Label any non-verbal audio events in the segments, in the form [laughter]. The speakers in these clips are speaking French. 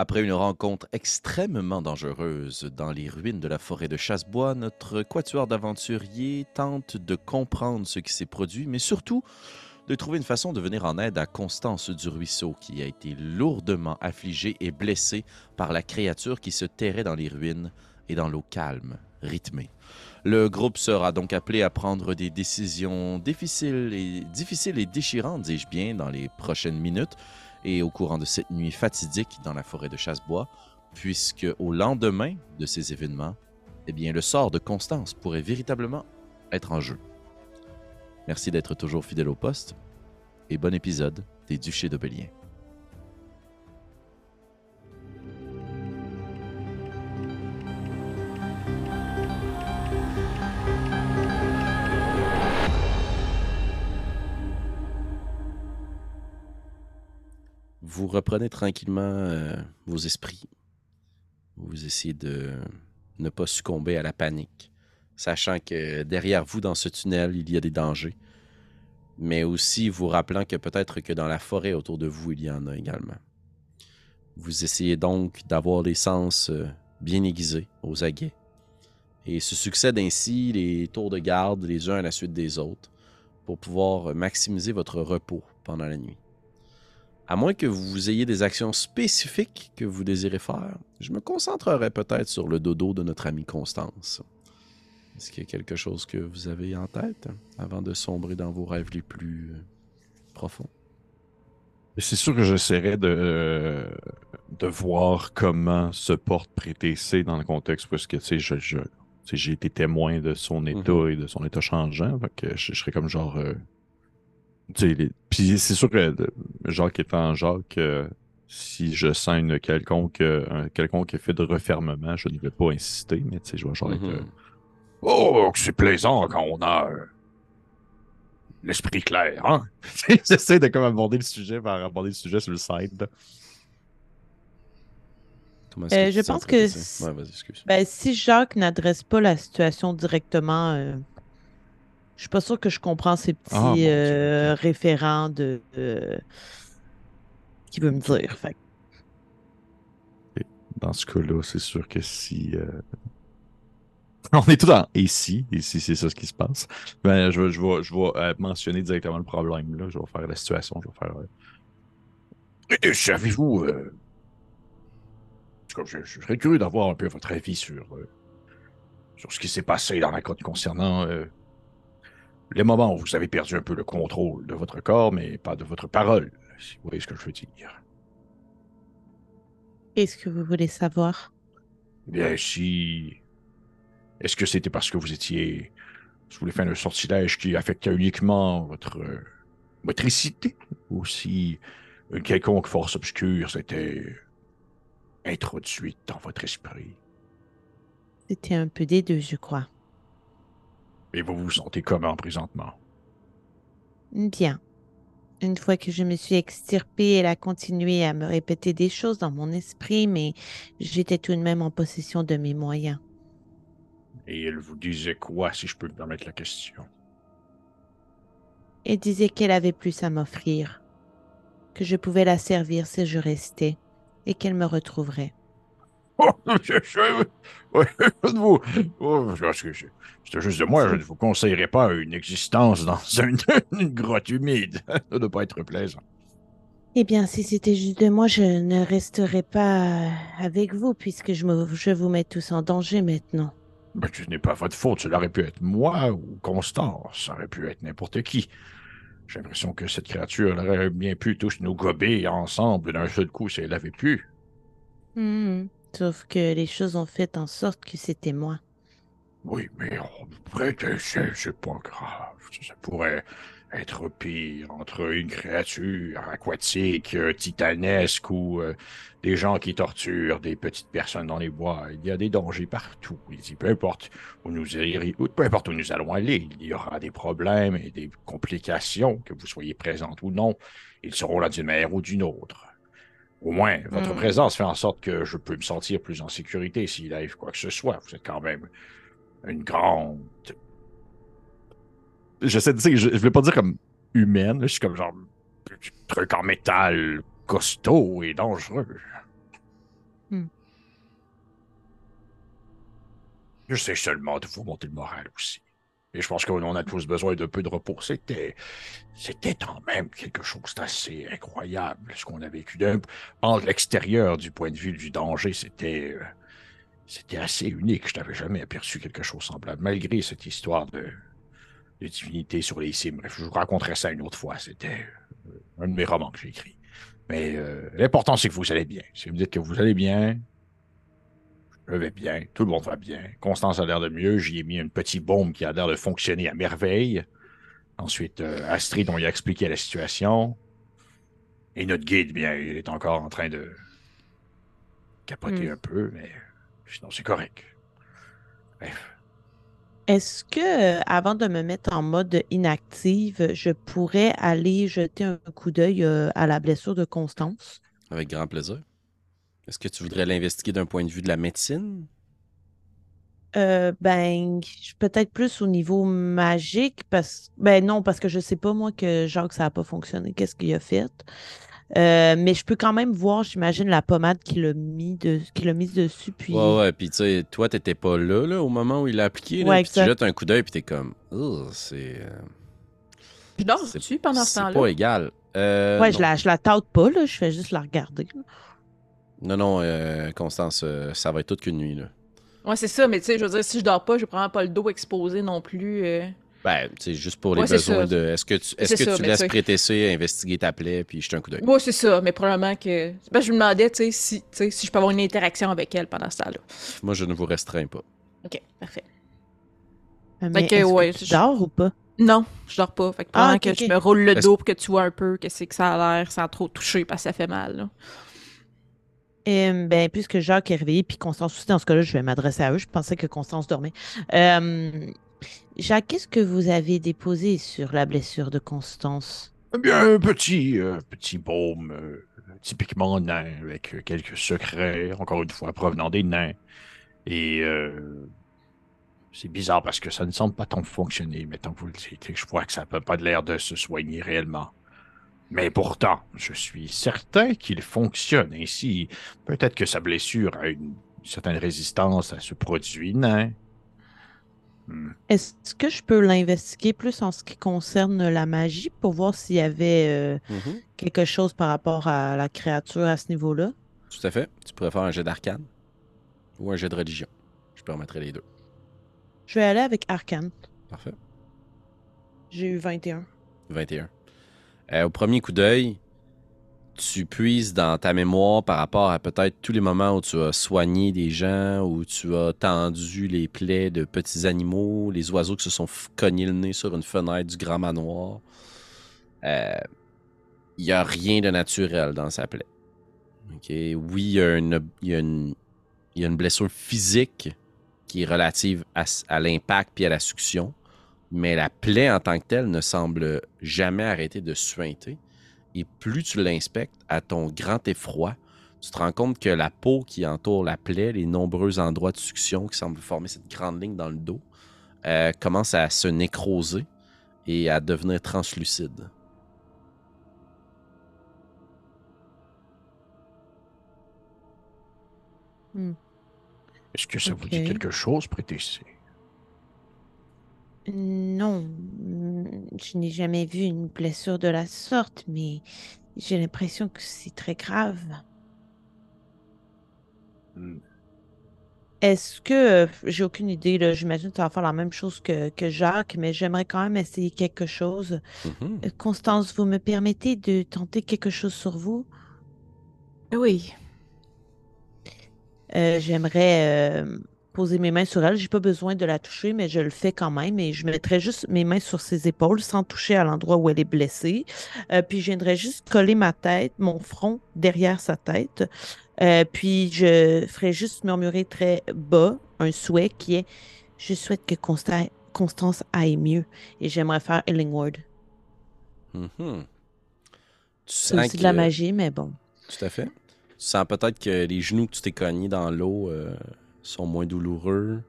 Après une rencontre extrêmement dangereuse dans les ruines de la forêt de Chassebois, notre quatuor d'aventuriers tente de comprendre ce qui s'est produit, mais surtout de trouver une façon de venir en aide à Constance du Ruisseau, qui a été lourdement affligée et blessée par la créature qui se terrait dans les ruines et dans l'eau calme, rythmée. Le groupe sera donc appelé à prendre des décisions difficiles et, difficiles et déchirantes, dis-je bien, dans les prochaines minutes, et au courant de cette nuit fatidique dans la forêt de Chassebois, puisque au lendemain de ces événements, eh bien, le sort de Constance pourrait véritablement être en jeu. Merci d'être toujours fidèle au poste et bon épisode des Duchés d'Aubélien. Vous reprenez tranquillement euh, vos esprits. Vous essayez de ne pas succomber à la panique, sachant que derrière vous, dans ce tunnel, il y a des dangers. Mais aussi vous rappelant que peut-être que dans la forêt autour de vous, il y en a également. Vous essayez donc d'avoir les sens euh, bien aiguisés, aux aguets. Et se succèdent ainsi les tours de garde les uns à la suite des autres pour pouvoir maximiser votre repos pendant la nuit. À moins que vous ayez des actions spécifiques que vous désirez faire, je me concentrerai peut-être sur le dodo de notre amie Constance. Est-ce qu'il y a quelque chose que vous avez en tête avant de sombrer dans vos rêves les plus euh, profonds? C'est sûr que j'essaierai de, euh, de voir comment se porte Prétécé dans le contexte parce que je, je, j'ai été témoin de son état Mhm. et de son état changeant. Fait que je, je serais comme genre. euh, tu les- Puis c'est sûr que Jacques étant Jacques, euh, si je sens une quelconque, euh, un quelconque effet de refermement, je ne vais pas insister, mais tu sais, je vais genre être. Mhm. euh, oh, que c'est plaisant quand on a euh, l'esprit clair, hein? [laughs] J'essaie de comme aborder le sujet par aborder le sujet sur le side. Euh, je pense que Ouais. Ben, si Jacques n'adresse pas la situation directement, euh, je suis pas sûre que je comprends ces petits Ah, Dieu, euh, référents de euh, qu'il veut me dire. Fait Dans ce cas-là, c'est sûr que si. euh, [laughs] On est tous dans ici, ici, c'est ça ce qui se passe. Ben, je vais, je vais, je vais mentionner directement le problème. Là. Je vais faire la situation. Je vais faire. euh, Et savez-vous. Je, je serais curieux d'avoir un peu votre avis sur, sur ce qui s'est passé dans la grotte concernant les moments où vous avez perdu un peu le contrôle de votre corps, mais pas de votre parole, si vous voyez ce que je veux dire. Qu'est-ce que vous voulez savoir? Bien, si. Est-ce que c'était parce que vous étiez sous l'effet d'un sortilège qui affectait uniquement votre euh, motricité ou si une quelconque force obscure s'était introduite dans votre esprit? C'était un peu des deux, je crois. Et vous vous sentez comment présentement Bien. Une fois que je me suis extirpée, elle a continué à me répéter des choses dans mon esprit, mais j'étais tout de même en possession de mes moyens. Et elle vous disait quoi, si je peux me permettre la question? Elle disait qu'elle avait plus à m'offrir, que je pouvais la servir si je restais, et qu'elle me retrouverait. Oh, je, [laughs] je, ouais, je ne vous, oh, c'est juste de moi, je ne vous conseillerais pas une existence dans [laughs] une, une grotte humide. Ça ne doit pas être plaisant. Eh bien, si c'était juste de moi, je ne resterais pas avec vous, puisque je, me, je vous mets tous en danger maintenant. Ben, ce n'est pas votre faute. Cela aurait pu être moi ou Constance. Ça aurait pu être n'importe qui. J'ai l'impression que cette créature aurait bien pu tous nous gober ensemble d'un seul coup si elle avait pu. Mhm. Sauf que les choses ont fait en sorte que c'était moi. Oui, mais on que c'est pas grave. Ça pourrait être pire entre une créature aquatique, euh, titanesque ou euh, des gens qui torturent des petites personnes dans les bois. Il y a des dangers partout. Peu importe où nous ou peu importe où nous allons aller, il y aura des problèmes et des complications, que vous soyez présente ou non. Ils seront là d'une manière ou d'une autre. Au moins, votre Hmm. présence fait en sorte que je peux me sentir plus en sécurité s'il arrive quoi que ce soit. Vous êtes quand même une grande. J'essaie de dire, je, je voulais pas dire comme humaine, je suis comme genre un truc en métal costaud et dangereux. Hmm. J'essaie seulement de vous monter le moral aussi. Et je pense qu'on a tous besoin d'un peu de repos. C'était, c'était quand même quelque chose d'assez incroyable, ce qu'on a vécu. D'un, en l'extérieur, du point de vue du danger, c'était, euh, c'était assez unique. Je n'avais jamais aperçu quelque chose semblable, malgré cette histoire de, de divinité sur les cimes. Bref, je vous raconterai ça une autre fois. C'était euh, un de mes romans que j'ai écrit. Mais euh, l'important, c'est que vous allez bien. Si vous me dites que vous allez bien, je vais bien, tout le monde va bien. Constance a l'air de mieux. J'y ai mis une petite bombe qui a l'air de fonctionner à merveille. Ensuite, euh, Astrid, on lui a expliqué la situation. Et notre guide, bien, il est encore en train de capoter Hmm. un peu, mais sinon, c'est correct. Bref. Est-ce que, euh, avant de me mettre en mode inactive, je pourrais aller jeter un coup d'œil euh, à la blessure de Constance? Avec grand plaisir. Est-ce que tu voudrais l'investiguer d'un point de vue de la médecine? Euh, ben, je- peut-être plus au niveau magique, parce ben non, parce que je sais pas, moi, que Jacques, ça n'a pas fonctionné. Qu'est-ce qu'il a fait? Euh, mais je peux quand même voir, j'imagine, la pommade qu'il a mis de, qu'il a mise dessus, puis... Ouais, ouais. Puis, tu sais, toi, t'étais pas là, là, au moment où il l'a appliqué. Là, Ouais, puis tu jettes un coup d'œil, puis t'es comme, oh, c'est. euh, Je dors c'est- dessus pendant ce C'est temps-là? pas égal. Euh, ouais, non. je la, je la tâte pas, là, je fais juste la regarder. là. Non, non, euh, Constance, euh, ça va être toute qu'une nuit, là. Ouais, c'est ça, mais tu sais, je veux dire, si je dors pas, j'ai probablement pas le dos exposé non plus. euh. Ben, c'est juste pour les Ouais, besoins de. Est-ce que tu, est-ce C'est que ça, tu laisses ça, investiguer ta plaie, puis jeter un coup d'œil? Ouais, c'est ça, mais probablement que. Ben, je me demandais, tu sais, si, tu sais, si je peux avoir une interaction avec elle pendant ce temps-là. Moi, je ne vous restreins pas. Ok, parfait. Euh, Mais que, est-ce ouais, que tu je- dors ou pas? Non, je dors pas. Fait que Ah, pendant que je me roule le dos pour que tu vois un peu que c'est que ça a l'air sans trop toucher parce que ça fait mal. là. Ben, puisque Jacques est réveillé, puis Constance aussi, dans ce cas-là, je vais m'adresser à eux. Je pensais que Constance dormait. Jacques, qu'est-ce que vous avez déposé sur la blessure de Constance? Eh bien, un petit, euh, petit baume euh, typiquement nain, avec euh, quelques secrets, encore une fois, provenant des nains. Et c'est bizarre parce que ça ne semble pas tant fonctionner, mais tant que vous le dites, je vois que ça n'a pas l'air de se soigner réellement. Mais pourtant, je suis certain qu'il fonctionne ainsi. Peut-être que sa blessure a une certaine résistance à ce produit nain. Hmm. Est-ce que je peux l'investiguer plus en ce qui concerne la magie pour voir s'il y avait euh, Mhm. quelque chose par rapport à la créature à ce niveau-là? Tout à fait. Tu pourrais faire un jet d'arcane ou un jet de religion. Je permettrai les deux. Je vais aller avec Arcane. Parfait. J'ai eu 21. 21. Euh, au premier coup d'œil, tu puises dans ta mémoire par rapport à peut-être tous les moments où tu as soigné des gens, où tu as tendu les plaies de petits animaux, les oiseaux qui se sont cognés le nez sur une fenêtre du grand manoir. Euh, Il n'y a rien de naturel dans sa plaie. Ok, Oui, il y a une, blessure physique qui est relative à, à l'impact puis à la succion mais la plaie en tant que telle ne semble jamais arrêter de suinter. Et plus tu l'inspectes, à ton grand effroi, tu te rends compte que la peau qui entoure la plaie, les nombreux endroits de succion qui semblent former cette grande ligne dans le dos, euh, commence à se nécroser et à devenir translucide. Est-ce que ça vous dit quelque chose, Prétessé? Non, mm, je n'ai jamais vu une blessure de la sorte, mais j'ai l'impression que c'est très grave. Hmm. Est-ce que, euh, j'ai aucune idée, là, j'imagine que ça va faire la même chose que, que Jacques, mais j'aimerais quand même essayer quelque chose. Mhm. Euh, Constance, vous me permettez de tenter quelque chose sur vous? Oui. Euh, j'aimerais euh, poser mes mains sur elle. J'ai pas besoin de la toucher, mais je le fais quand même. Et je mettrais juste mes mains sur ses épaules sans toucher à l'endroit où elle est blessée. Euh, puis je viendrais juste coller ma tête, mon front derrière sa tête. Euh, puis je ferais juste murmurer très bas un souhait qui est Je souhaite que Consta- Constance aille mieux. Et j'aimerais faire Healing Word. Mhm. Tu C'est aussi de la que- magie, mais bon. Tout à fait. Tu sens peut-être que les genoux que tu t'es cognés dans l'eau euh, sont moins douloureux.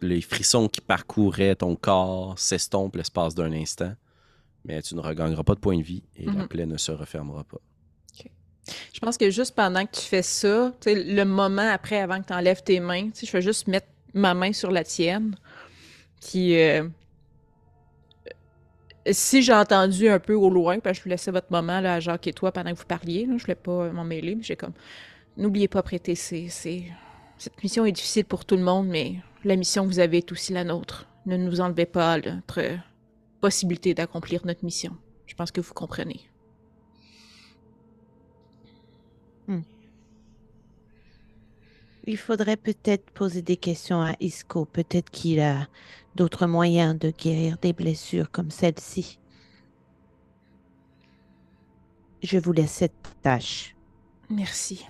Les frissons qui parcouraient ton corps s'estompent l'espace d'un instant. Mais tu ne regagneras pas de points de vie et la Mhm. plaie ne se refermera pas. Je Je pense que juste pendant que tu fais ça, tu sais, le moment après, avant que tu enlèves tes mains, tu sais, je vais juste mettre ma main sur la tienne. Puis, euh, si j'ai entendu un peu au loin, parce que je vous laissais votre moment là, à Jacques et toi pendant que vous parliez, là, je voulais pas m'en mêler, mais j'ai comme. N'oubliez pas prêter, c'est- Cette mission est difficile pour tout le monde, mais la mission que vous avez est aussi la nôtre. Ne nous enlevez pas notre possibilité d'accomplir notre mission. Je pense que vous comprenez. Il faudrait peut-être poser des questions à Isco. Peut-être qu'il a d'autres moyens de guérir des blessures comme celle-ci. Je vous laisse cette tâche. Merci.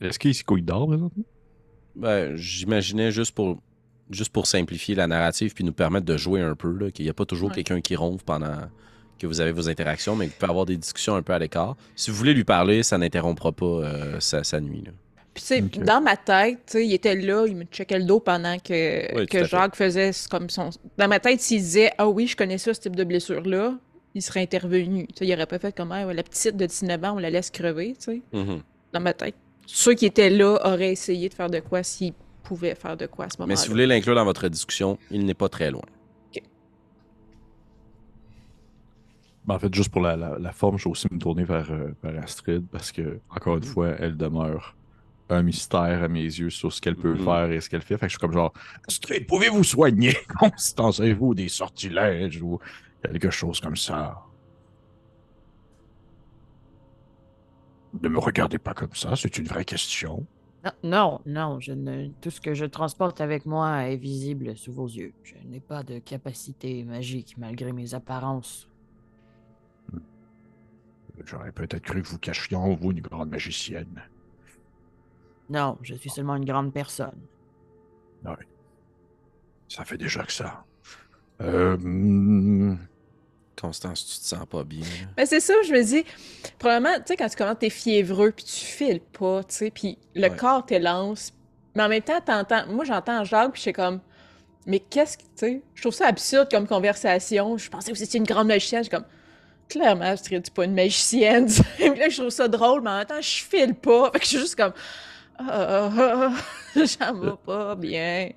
Est-ce qu'il dort présentement? Ben, j'imaginais juste pour juste pour simplifier la narrative puis nous permettre de jouer un peu, là, qu'il n'y a pas toujours Ouais. quelqu'un qui ronfle pendant que vous avez vos interactions, mais que vous pouvez avoir des discussions un peu à l'écart. Si vous voulez lui parler, ça n'interrompra pas euh, sa, sa nuit. là. Puis, tu sais, Ok. dans ma tête, il était là, il me checkait le dos pendant que, Oui, que. Jacques faisait comme son. Dans ma tête, s'il disait Ah oui, je connais ça, ce type de blessure-là, il serait intervenu. Tu sais, il aurait pas fait comme Ah, ouais, la petite de 19 ans, on la laisse crever, tu sais. Mhm. Dans ma tête. Ceux qui étaient là auraient essayé de faire de quoi s'ils pouvaient faire de quoi à ce moment-là. Mais si vous voulez l'inclure dans votre discussion, il n'est pas très loin. Ben, en fait, juste pour la, la- la forme, je vais aussi me tourner vers, euh, vers Astrid parce que, encore une fois, elle demeure un mystère à mes yeux sur ce qu'elle peut Mhm. faire et ce qu'elle fait. Fait que je suis comme genre, Astrid, pouvez-vous soigner? [laughs] Constancez-vous des sortilèges ou quelque chose comme ça? Ne me regardez pas comme ça, c'est une vraie question. Non, non, non, je ne... tout ce que je transporte avec moi est visible sous vos yeux. Je n'ai pas de capacité magique malgré mes apparences. J'aurais peut-être cru que vous cachiez en vous une grande magicienne. Non, je suis seulement une grande personne. Ça fait déjà que ça. Euh, hmm, Constance, tu te sens pas bien. Mais c'est ça, je me dis, probablement, tu sais, quand tu commences, t'es fiévreux, puis tu files pas, tu sais, puis le Ouais. corps t'élance, mais en même temps, t'entends, moi j'entends Jacques, puis je suis comme, mais qu'est-ce que, tu sais, je trouve ça absurde comme conversation, je pensais que étiez une grande magicienne, je suis comme, clairement, tu es pas une magicienne. [laughs] Puis là, je trouve ça drôle, mais en même temps, je file pas, [laughs] fait que je suis juste comme, ah, ah, [laughs] j'en vais pas bien.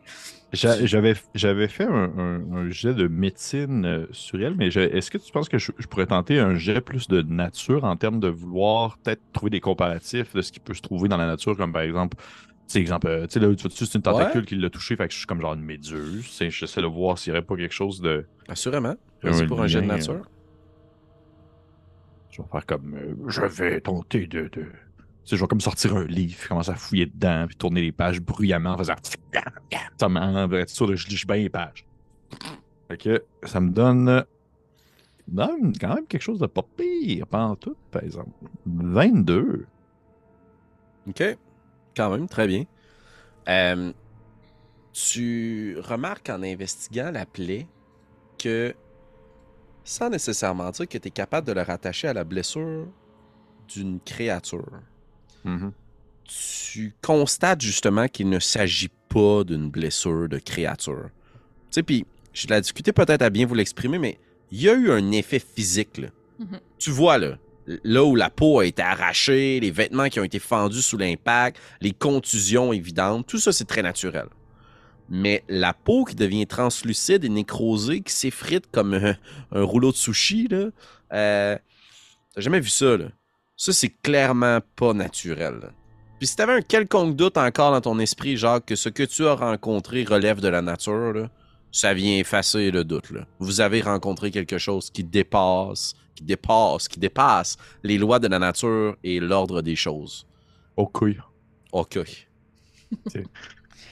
J'a- J'avais, j'avais fait un, un- un jet de médecine euh, sur elle, mais est-ce que tu penses que je, je pourrais tenter un jet plus de nature en termes de vouloir peut-être trouver des comparatifs de ce qui peut se trouver dans la nature, comme par exemple, tu sais, exemple, euh, tu sais, là, tu vois-tu, c'est une tentacule Ouais. qui l'a touché, fait que je suis comme genre une méduse. J'essaie de voir s'il n'y aurait pas quelque chose de. Assurément. Vas-y pour un jet de nature. Je vais faire comme. euh, je vais tenter de. de... je vais comme sortir un livre, commencer à fouiller dedans, puis tourner les pages bruyamment en faisant. Être sûr que je lis bien les pages. Fait que ça me donne. donne quand même quelque chose de pas pire, en tout, par exemple. 22. OK. Quand même, très bien. Euh, tu remarques en investiguant la plaie que, sans nécessairement dire que tu es capable de le rattacher à la blessure d'une créature, Mhm. tu constates justement qu'il ne s'agit pas d'une blessure de créature. Tu sais, puis j'ai de la difficulté peut-être à bien vous l'exprimer, mais il y a eu un effet physique. Là. Mhm. Tu vois, là, là où la peau a été arrachée, les vêtements qui ont été fendus sous l'impact, les contusions évidentes, tout ça, c'est très naturel. Mais la peau qui devient translucide et nécrosée, qui s'effrite comme un, un rouleau de sushi, là, euh, t'as jamais vu ça, là. Ça, c'est clairement pas naturel. Puis si t'avais un quelconque doute encore dans ton esprit, genre que ce que tu as rencontré relève de la nature, là, ça vient effacer le doute. Là. Vous avez rencontré quelque chose qui dépasse, qui dépasse, qui dépasse les lois de la nature et l'ordre des choses. Couille. Ok. [laughs]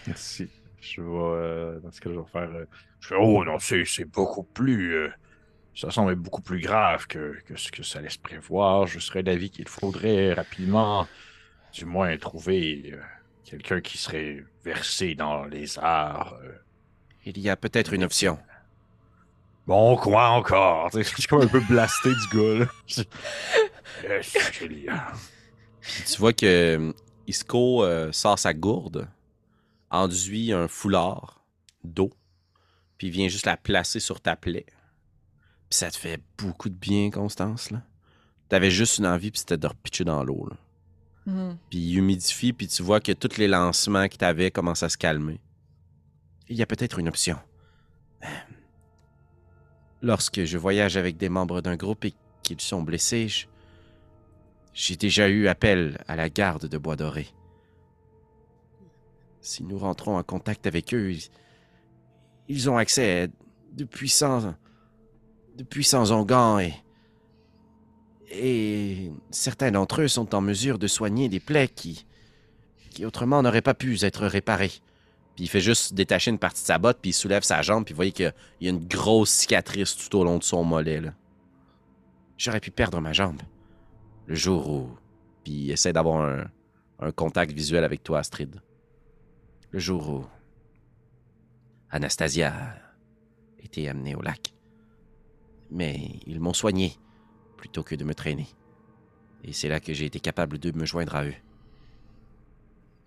Merci. Je vais. euh, dans ce cas, je vais faire. euh, oh non, c'est c'est beaucoup plus. euh, ça semble beaucoup plus grave que, que ce que ça laisse prévoir. Je serais d'avis qu'il faudrait rapidement, du moins, trouver euh, quelqu'un qui serait versé dans les arts. euh. Il y a peut-être une option. Bon, quoi encore? [laughs] je suis comme un peu blasté du gars, là. [laughs] Puis tu vois que euh, Isco euh, sort sa gourde, enduit un foulard d'eau, puis vient juste la placer sur ta plaie. Puis ça te fait beaucoup de bien, Constance, là. T'avais juste une envie, puis c'était de repitcher dans l'eau. là. Mhm. Puis il humidifie, puis tu vois que tous les lancements que t'avais commencent à se calmer. Il y a peut-être une option. Lorsque je voyage avec des membres d'un groupe et qu'ils sont blessés, je- j'ai déjà eu appel à la garde de Bois Doré. Si nous rentrons en contact avec eux, ils, ils ont accès à de puissants, de puissants onguents et et certains d'entre eux sont en mesure de soigner des plaies qui, qui autrement n'auraient pas pu être réparées. Puis il fait juste détacher une partie de sa botte, puis il soulève sa jambe, puis vous voyez qu'il y a une grosse cicatrice tout au long de son mollet. là. J'aurais pu perdre ma jambe. Le jour où... Puis il essaie d'avoir un, un contact visuel avec toi, Astrid. Le jour où... Anastasia a été amenée au lac. Mais ils m'ont soigné plutôt que de me traîner. Et c'est là que j'ai été capable de me joindre à eux.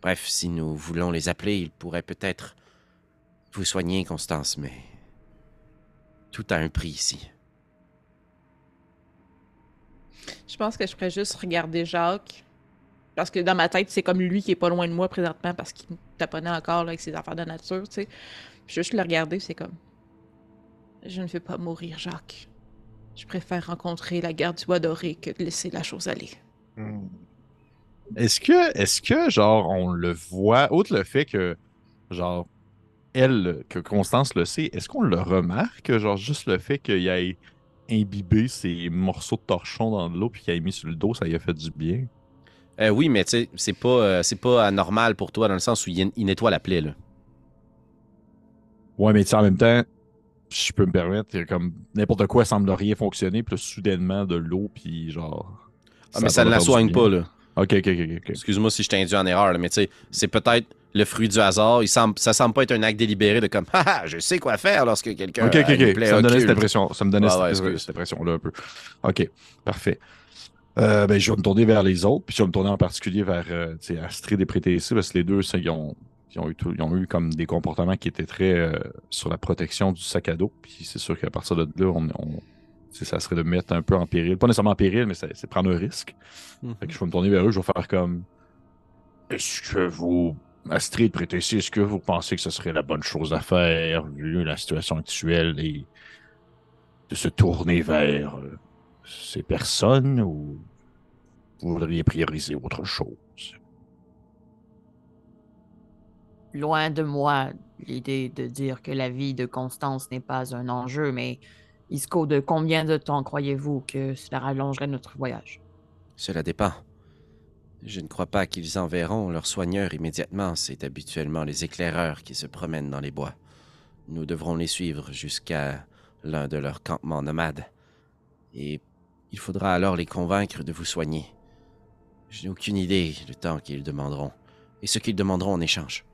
Bref, si nous voulons les appeler, ils pourraient peut-être vous soigner, Constance, mais tout a un prix ici. Je pense que je ferais juste regarder Jacques. Parce que dans ma tête, c'est comme lui qui est pas loin de moi présentement parce qu'il taponnait encore avec ses affaires de nature, tu sais. Juste le regarder, c'est comme. Je ne veux pas mourir, Jacques. Je préfère rencontrer la garde du bois doré que de laisser la chose aller. Est-ce que, est-ce que, genre, on le voit, outre le fait que, genre, elle, que Constance le sait, est-ce qu'on le remarque, genre, juste le fait qu'il ait imbibé ses morceaux de torchon dans de l'eau puis qu'il ait mis sur le dos, ça lui a fait du bien? Euh, oui, mais tu sais, c'est pas, euh, c'est pas anormal pour toi dans le sens où il, il nettoie la plaie, là. Ouais, mais tu sais, en même temps, si je peux me permettre, comme n'importe quoi semble rien fonctionner, puis là, soudainement, de l'eau, puis genre. Ah, mais ça ne la soigne pas, là. Ok, ok, ok, ok. Excuse-moi si je t'ai induit en erreur, là, mais tu sais, c'est peut-être le fruit du hasard. Il semble, ça semble pas être un acte délibéré de comme, [laughs] haha, je sais quoi faire lorsque quelqu'un. Ok, ok, ok. Ça me donnait cette occulte. impression. Ça me donnait Ouais, cette, ouais, cette- excuse. cette impression-là un peu. Ok, parfait. Euh, ben, je vais me tourner vers les autres, puis je vais me tourner en particulier vers euh, Astrid et Prétessé, parce que les deux, ça, ils, ont, ils, ont eu tout- ils ont eu comme des comportements qui étaient très euh, sur la protection du sac à dos. Puis c'est sûr qu'à partir de là, on, on- ça serait de mettre un peu en péril. Pas nécessairement en péril, mais c'est prendre un risque. Mhm. Fait que je vais me tourner vers eux, je vais faire comme. Est-ce que vous, Astrid, Prétessé, est-ce que vous pensez que ce serait la bonne chose à faire, vu la situation actuelle, et de se tourner vers euh, ces personnes, ou vous voudriez prioriser autre chose? Loin de moi l'idée de dire que la vie de Constance n'est pas un enjeu, mais Isco, de combien de temps croyez-vous que cela rallongerait notre voyage? Cela dépend. Je ne crois pas qu'ils enverront leurs soigneurs immédiatement. C'est habituellement les éclaireurs qui se promènent dans les bois. Nous devrons les suivre jusqu'à l'un de leurs campements nomades. Et il faudra alors les convaincre de vous soigner. Je n'ai aucune idée du temps qu'ils demanderont et ce qu'ils demanderont en échange.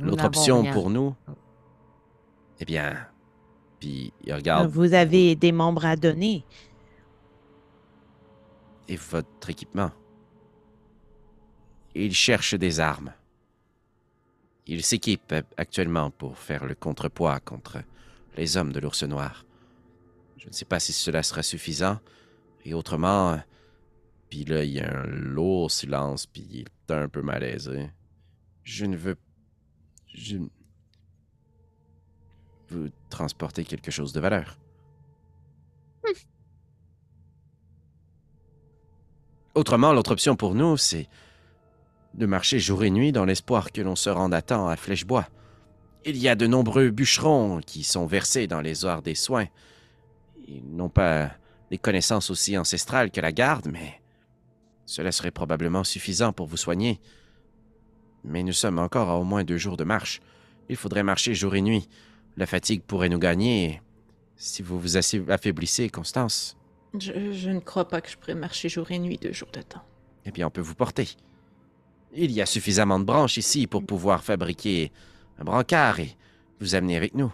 L'autre option rien. pour nous, eh bien, puis il regarde Vous avez des membres à donner. et votre équipement. Ils cherchent des armes. Ils s'équipent actuellement pour faire le contrepoids contre les hommes de l'ours noir. Je ne sais pas si cela sera suffisant. Et autrement, puis là, il y a un lourd silence, puis il est un peu malaisé. Je ne veux... Je... Vous transportez quelque chose de valeur. Autrement, l'autre option pour nous, c'est de marcher jour et nuit dans l'espoir que l'on se rende à temps à Flèchebois. Il y a de nombreux bûcherons qui sont versés dans les arts des soins. Ils n'ont pas des connaissances aussi ancestrales que la garde, mais cela serait probablement suffisant pour vous soigner. Mais nous sommes encore à au moins deux jours de marche. Il faudrait marcher jour et nuit. La fatigue pourrait nous gagner. Si vous vous affaiblissez, Constance, Je, je ne crois pas que je pourrais marcher jour et nuit deux jours de temps. eh bien, on peut vous porter. Il y a suffisamment de branches ici pour pouvoir fabriquer un brancard et vous amener avec nous.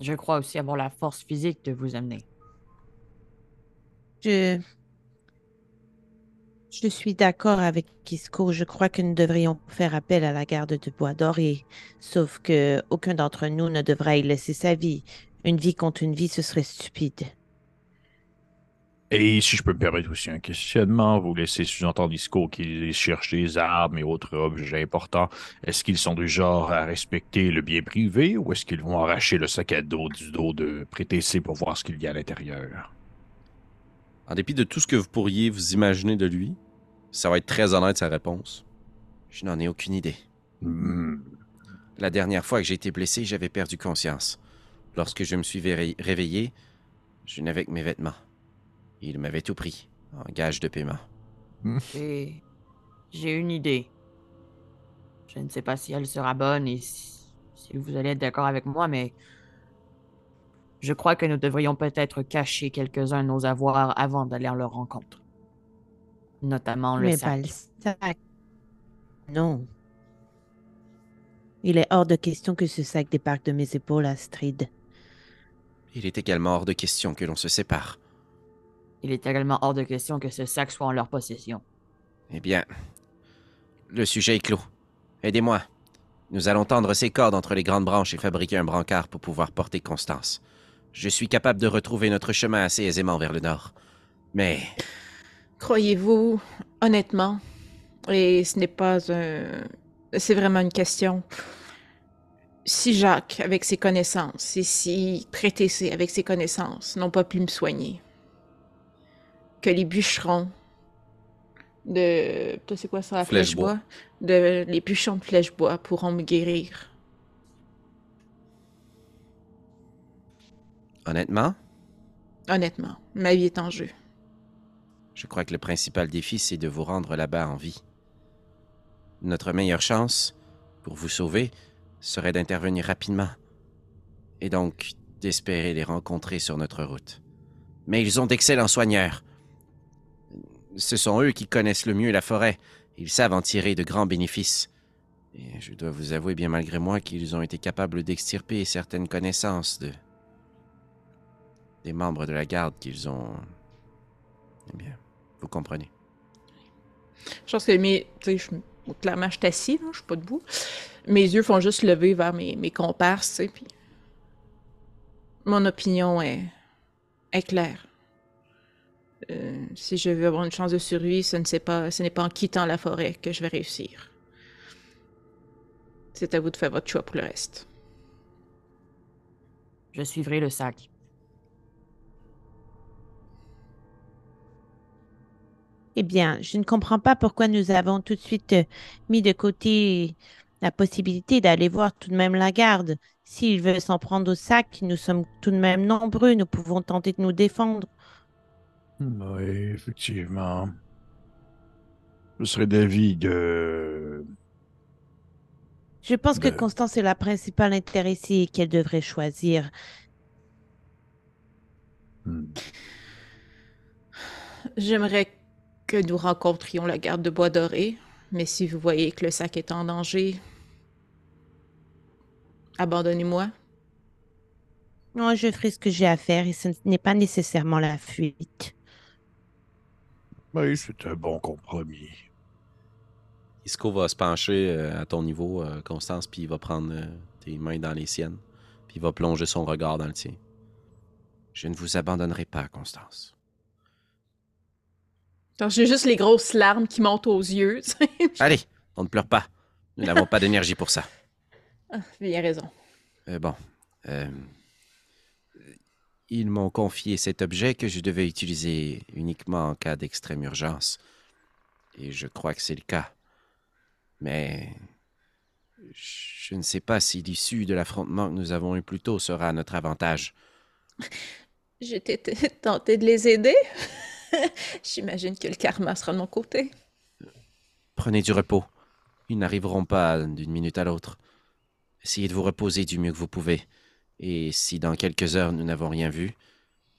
Je crois aussi avoir la force physique de vous amener. Je. Je suis d'accord avec Kisco. Je crois que nous devrions faire appel à la garde de Bois d'Oré. Sauf que aucun d'entre nous ne devrait y laisser sa vie. Une vie contre une vie, ce serait stupide. Et si je peux me permettre aussi un questionnement, vous laissez sous-entendre Isco qu'ils cherchent des armes et autres objets importants. Est-ce qu'ils sont du genre à respecter le bien privé ou est-ce qu'ils vont arracher le sac à dos du dos de Prétessé pour voir ce qu'il y a à l'intérieur? En dépit de tout ce que vous pourriez vous imaginer de lui, ça va être très honnête sa réponse. Je n'en ai aucune idée. Hmm. La dernière fois que j'ai été blessé, j'avais perdu conscience. Lorsque je me suis réveillé, je n'avais que mes vêtements. Il m'avait tout pris, en gage de paiement. Et j'ai une idée. Je ne sais pas si elle sera bonne et si, si vous allez être d'accord avec moi, mais je crois que nous devrions peut-être cacher quelques-uns de nos avoirs avant d'aller à leur rencontre. Notamment le Mais sac. pas le sac. Non. Il est hors de question que ce sac débarque de mes épaules, Astrid. Il est également hors de question que l'on se sépare. Il est également hors de question que ce sac soit en leur possession. Eh bien, le sujet est clos. Aidez-moi. Nous allons tendre ces cordes entre les grandes branches et fabriquer un brancard pour pouvoir porter Constance. Je suis capable de retrouver notre chemin assez aisément vers le nord. Mais Croyez-vous, honnêtement, et ce n'est pas un... C'est vraiment une question. Si Jacques, avec ses connaissances, et si Prétessé, avec ses connaissances, n'ont pas pu me soigner, que les bûcherons de... C'est quoi ça, la Flèche-bois. flèche-bois? De... Les bûcherons de flèche-bois pourront me guérir. Honnêtement, Honnêtement, ma vie est en jeu. je crois que le principal défi, c'est de vous rendre là-bas en vie. Notre meilleure chance, pour vous sauver, serait d'intervenir rapidement. Et donc, d'espérer les rencontrer sur notre route. Mais ils ont d'excellents soigneurs. Ce sont eux qui connaissent le mieux la forêt. Ils savent en tirer de grands bénéfices. Et je dois vous avouer, bien malgré moi, qu'ils ont été capables d'extirper certaines connaissances de... des membres de la garde qu'ils ont... Eh bien, vous comprenez. Je pense que mes. Tu sais, je- clairement, je suis assis, là, je suis pas debout. Mes yeux font juste lever vers mes, mes comparses, tu sais, puis. Mon opinion est, est claire. Euh, si je veux avoir une chance de survie, ce ne c'est pas, ce n'est pas en quittant la forêt que je vais réussir. C'est à vous de faire votre choix pour le reste. Je suivrai le sac. Eh bien, je ne comprends pas pourquoi nous avons tout de suite euh, mis de côté la possibilité d'aller voir tout de même la garde. S'il veut s'en prendre au sac, nous sommes tout de même nombreux, nous pouvons tenter de nous défendre. Oui, effectivement. Je serais d'avis de. Je pense que Constance est la principale intéressée et qu'elle devrait choisir. Hmm. J'aimerais que nous rencontrions la garde de Bois Doré, mais si vous voyez que le sac est en danger, abandonnez-moi. Moi, je ferai ce que j'ai à faire et ce n'est pas nécessairement la fuite. Oui, c'est un bon compromis. Isco va se pencher euh, à ton niveau, euh, Constance, puis il va prendre euh, tes mains dans les siennes, puis il va plonger son regard dans le tien. Je ne vous abandonnerai pas, Constance. J'ai juste les grosses larmes qui montent aux yeux. Allez, on ne pleure pas. Nous n'avons pas d'énergie pour ça. Ah, il a raison. Euh, bon. euh, ils m'ont confié cet objet que je devais utiliser uniquement en cas d'extrême urgence. Et je crois que c'est le cas. Mais je ne sais pas si l'issue de l'affrontement que nous avons eu plus tôt sera à notre avantage. [laughs] J'étais t- tentée de les aider. [laughs] J'imagine que le karma sera de mon côté. Prenez du repos. Ils n'arriveront pas d'une minute à l'autre. Essayez de vous reposer du mieux que vous pouvez. Et si dans quelques heures nous n'avons rien vu,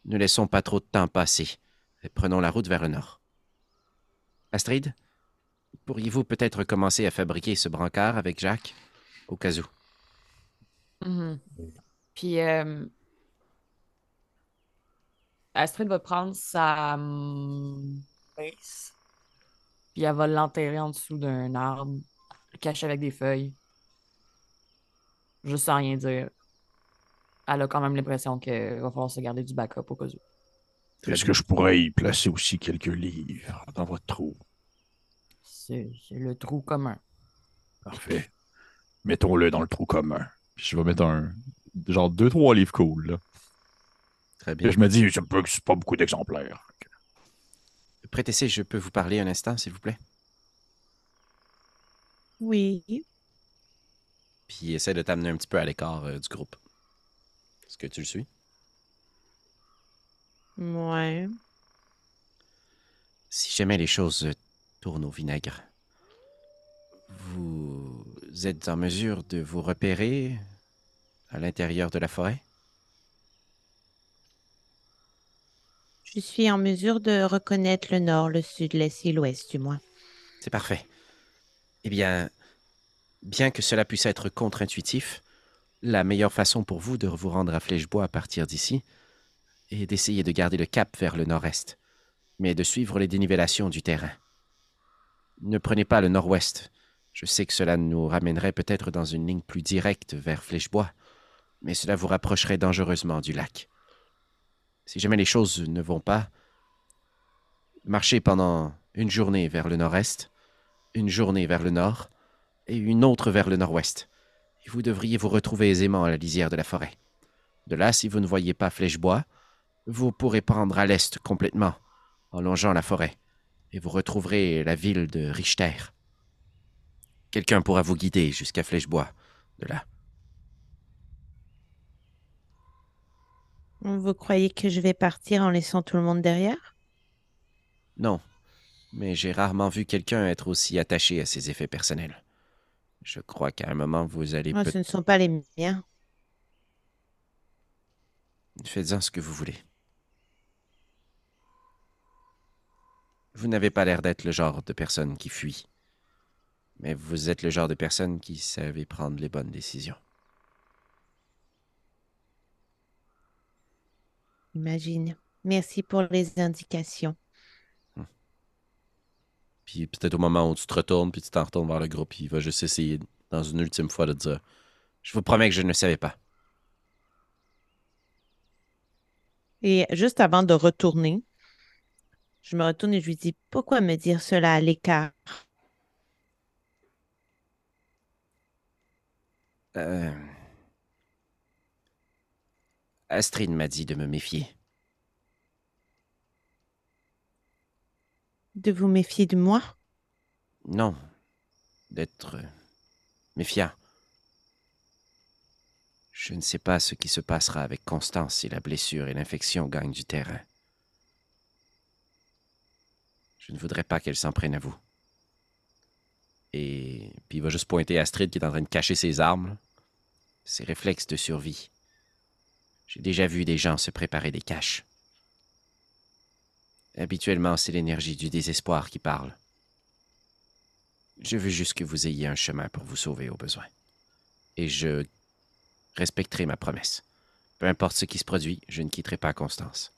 ne laissons pas trop de temps passer. Et prenons la route vers le nord. Astrid, pourriez-vous peut-être commencer à fabriquer ce brancard avec Jacques Au cas où? Mhm. Puis, euh, Astrid va prendre sa hum, mace, puis elle va l'enterrer en dessous d'un arbre, le cacher avec des feuilles. Juste sans rien dire. Elle a quand même l'impression qu'il va falloir se garder du backup au cas où. Est-ce que je pourrais y placer aussi quelques livres dans votre trou? C'est c'est le trou commun. Parfait. Mettons-le dans le trou commun. Puis je vais mettre un. Genre deux, trois livres cool, là. Très bien. Et je me dis, c'est pas, c'est pas beaucoup d'exemplaires. Prêtez je peux vous parler un instant, s'il vous plaît? Oui. Puis essaie de t'amener un petit peu à l'écart euh, du groupe. Est-ce que tu le suis? Ouais. Si jamais les choses euh, tournent au vinaigre, vous êtes en mesure de vous repérer à l'intérieur de la forêt? Je suis en mesure de reconnaître le nord, le sud, l'est et l'ouest, du moins. C'est parfait. Eh bien, bien que cela puisse être contre-intuitif, la meilleure façon pour vous de vous rendre à Flèchebois à partir d'ici est d'essayer de garder le cap vers le nord-est, mais de suivre les dénivellations du terrain. Ne prenez pas le nord-ouest. Je sais que cela nous ramènerait peut-être dans une ligne plus directe vers Flèchebois, mais cela vous rapprocherait dangereusement du lac. Si jamais les choses ne vont pas, marchez pendant une journée vers le nord-est, une journée vers le nord et une autre vers le nord-ouest. Et vous devriez vous retrouver aisément à la lisière de la forêt. De là, si vous ne voyez pas Flèchebois, vous pourrez prendre à l'est complètement, en longeant la forêt, et vous retrouverez la ville de Richter. Quelqu'un pourra vous guider jusqu'à Flèchebois, de là. Vous croyez que je vais partir en laissant tout le monde derrière? Non, mais j'ai rarement vu quelqu'un être aussi attaché à ses effets personnels. Je crois qu'à un moment, vous allez peut- ce ne sont pas les miens. Faites-en ce que vous voulez. Vous n'avez pas l'air d'être le genre de personne qui fuit. Mais vous êtes le genre de personne qui savait prendre les bonnes décisions. Imagine. Merci pour les indications. Puis peut-être au moment où tu te retournes, puis tu t'en retournes vers le groupe, puis il va juste essayer, dans une ultime fois, de dire Je vous promets que je ne savais pas. Et juste avant de retourner, je me retourne et je lui dis Pourquoi me dire cela à l'écart? Euh... Astrid m'a dit de me méfier. De vous méfier de moi? Non, d'être méfiant. Je ne sais pas ce qui se passera avec Constance si la blessure et l'infection gagnent du terrain. Je ne voudrais pas qu'elle s'en prenne à vous. Et puis il va juste pointer Astrid qui est en train de cacher ses armes, ses réflexes de survie. J'ai déjà vu des gens se préparer des caches. Habituellement, c'est l'énergie du désespoir qui parle. Je veux juste que vous ayez un chemin pour vous sauver au besoin. Et je respecterai ma promesse. Peu importe ce qui se produit, je ne quitterai pas Constance.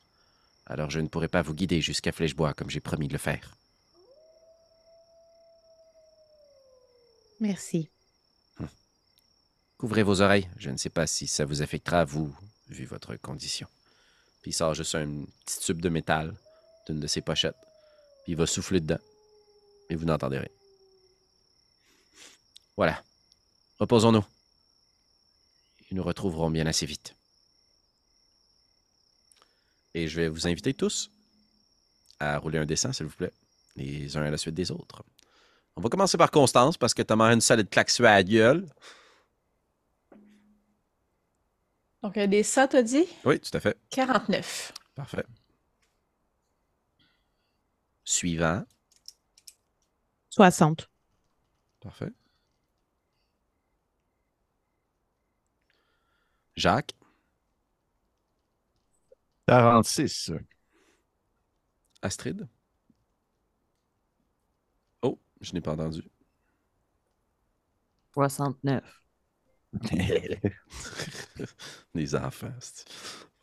Alors je ne pourrai pas vous guider jusqu'à Flèchebois comme j'ai promis de le faire. Merci. Couvrez vos oreilles. Je ne sais pas si ça vous affectera, vous, vu votre condition. Puis il sort juste un petit tube de métal d'une de ses pochettes. Puis il va souffler dedans. Et vous n'entendez rien. Voilà. Reposons-nous. Et nous retrouverons bien assez vite. Et je vais vous inviter tous à rouler un dessin, s'il vous plaît. Les uns à la suite des autres. On va commencer par Constance parce que t'as mangé une solide claque sur la gueule. Donc, des ça, t'as dit? Oui, tout à fait. 49. Parfait. Suivant. 60. Parfait. Jacques. 46. Astrid. Oh, je n'ai pas entendu. 69. [laughs] Les enfants.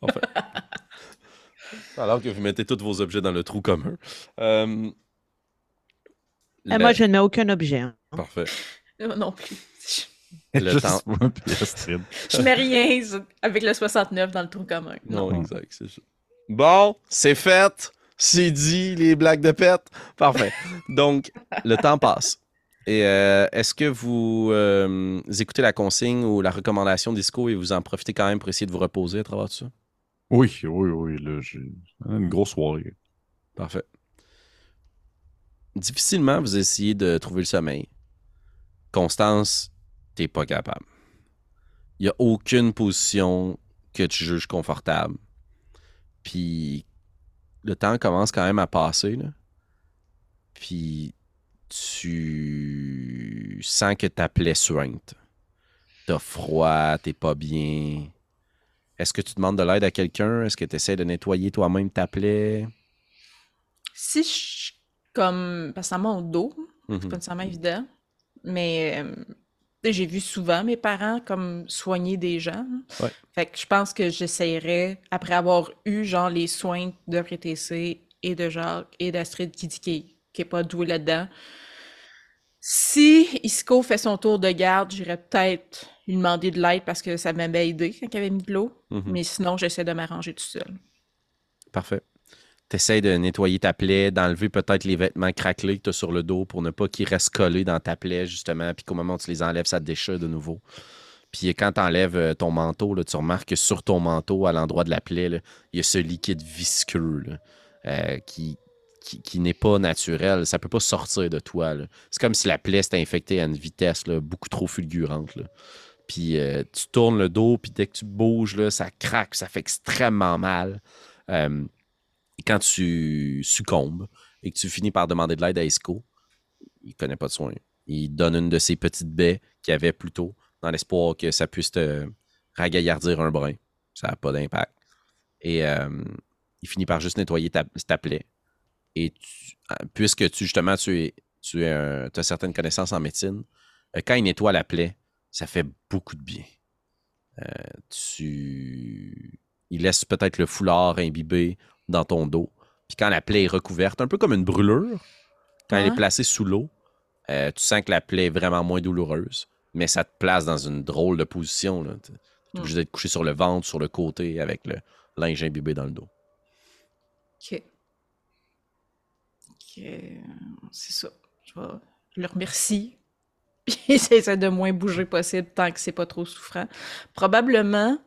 Enfin. [laughs] Alors que vous mettez tous vos objets dans le trou commun. Euh, Ah, Moi, je ne mets aucun objet. hein. Parfait. Non plus. Le Juste temps-. [laughs] Je mets rien avec le 69 dans le trou commun. Non, Non. exact, c'est ça. Bon, c'est fait. C'est dit, les blagues de pète. Parfait. Donc, le temps passe. Et euh, est-ce que vous, euh, écoutez la consigne ou la recommandation d'Isco et vous en profitez quand même pour essayer de vous reposer à travers tout ça? Oui, oui, oui. Là, j'ai une grosse soirée. Parfait. Difficilement, vous essayez de trouver le sommeil. Constance, t'es pas capable. Il n'y a aucune position que tu juges confortable. Puis le temps commence quand même à passer. Là. Puis tu sens que ta plaie soigne. T'as froid, t'es pas bien. Est-ce que tu demandes de l'aide à quelqu'un? Est-ce que tu essaies de nettoyer toi-même ta plaie? Si je. Comme. Parce que ça monte dos, c'est Mhm. pas nécessairement évident. Mais. euh, j'ai vu souvent mes parents comme soigner des gens. Ouais. Fait que je pense que j'essayerais, après avoir eu genre les soins de PTC et de Jacques et d'Astrid qui dit qu'il qui est pas doué là-dedans. Si Isco fait son tour de garde, j'irais peut-être lui demander de l'aide parce que ça m'avait aidé quand il avait mis de l'eau. Mhm. Mais sinon, j'essaie de m'arranger tout seul. Parfait. T'essaies de nettoyer ta plaie, d'enlever peut-être les vêtements craquelés que tu as sur le dos pour ne pas qu'ils restent collés dans ta plaie, justement, puis qu'au moment où tu les enlèves, ça te déchire de nouveau. Puis quand tu enlèves ton manteau, là, tu remarques que sur ton manteau, à l'endroit de la plaie, là, il y a ce liquide visqueux là, euh, qui, qui, n'est pas naturel. Ça peut pas sortir de toi. C'est comme si la plaie s'était infectée à une vitesse beaucoup trop fulgurante. Puis euh, tu tournes le dos, puis dès que tu bouges, là, ça craque, ça fait extrêmement mal. Euh, quand tu succombes et que tu finis par demander de l'aide à Isco, il connaît pas de soin. Il donne une de ses petites baies qu'il avait plus tôt, dans l'espoir que ça puisse te ragaillardir un brin. Ça n'a pas d'impact. Et euh, il finit par juste nettoyer ta plaie. Et tu- euh, puisque tu, justement, tu, es, tu es un- as certaines connaissances en médecine, euh, quand il nettoie la plaie, ça fait beaucoup de bien. Euh, tu... Il laisse peut-être le foulard imbibé dans ton dos. Puis quand la plaie est recouverte, un peu comme une brûlure, quand elle est placée sous l'eau, euh, tu sens que la plaie est vraiment moins douloureuse, mais ça te place dans une drôle de position. Tu es obligé d'être couché sur le ventre, sur le côté, avec le linge imbibé dans le dos. Ok. Ok, C'est ça. Je, vais- le remercie. Puis [laughs] j'essaie de moins bouger possible tant que c'est pas trop souffrant. Probablement,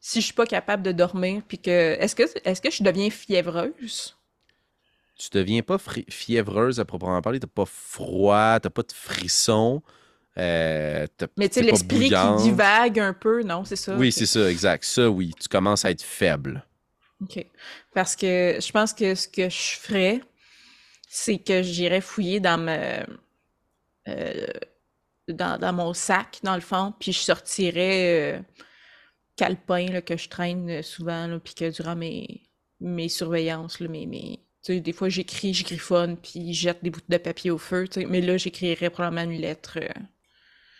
si je suis pas capable de dormir, puis que. Est-ce que, est que je deviens fiévreuse? Tu deviens pas fiévreuse à proprement parler, t'as pas froid, t'as pas de frisson. euh, Mais tu sais, l'esprit qui divague un peu, non, c'est ça? Oui, c'est ça, exact. Ça, oui, tu commences à être faible. OK. Parce que je pense que ce que je ferais, c'est que j'irais fouiller dans ma, euh, dans, dans mon sac, dans le fond, puis je sortirais euh, calepin là, que je traîne euh, souvent, là, puis que durant mes, mes surveillances, là, mes, des fois j'écris, je griffonne, puis je jette des bouts de papier au feu, mais là j'écrirais probablement une lettre euh,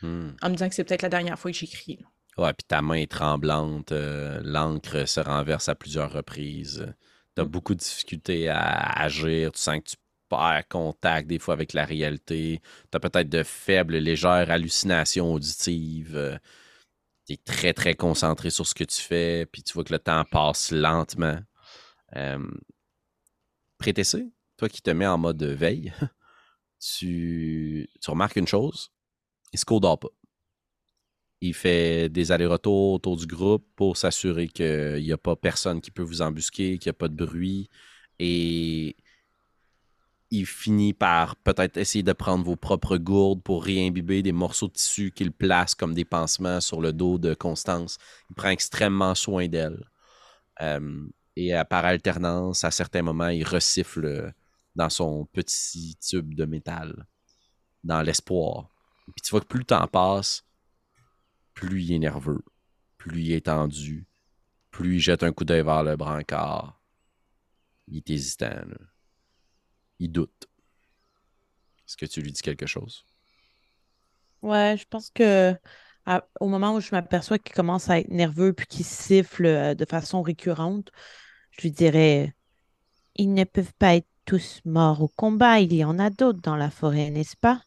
Hmm. en me disant que c'est peut-être la dernière fois que j'écris. Ouais, puis ta main est tremblante, l'encre se renverse à plusieurs reprises. Tu as Mm. beaucoup de difficultés à agir, tu sens que tu perds contact des fois avec la réalité. Tu as peut-être de faibles, légères hallucinations auditives. tu es très, très concentré sur ce que tu fais, puis tu vois que le temps passe lentement. Euh, Prétessé, toi qui te mets en mode veille, [laughs] tu, remarques une chose, Isco dort pas. Il fait des allers-retours autour du groupe pour s'assurer qu'il n'y a pas personne qui peut vous embusquer, qu'il n'y a pas de bruit. Et il finit par peut-être essayer de prendre vos propres gourdes pour réimbiber des morceaux de tissu qu'il place comme des pansements sur le dos de Constance. Il prend extrêmement soin d'elle. Euh, et par alternance, à certains moments, il resiffle dans son petit tube de métal, dans l'espoir. Puis tu vois que plus le temps passe, plus il est nerveux, plus il est tendu, plus il jette un coup d'œil vers le brancard. Il est hésitant. là. Il doute. Est-ce que tu lui dis quelque chose? Ouais, je pense que à- au moment où je m'aperçois qu'il commence à être nerveux puis qu'il siffle euh, de façon récurrente, je lui dirais Ils ne peuvent pas être tous morts au combat, il y en a d'autres dans la forêt, n'est-ce pas?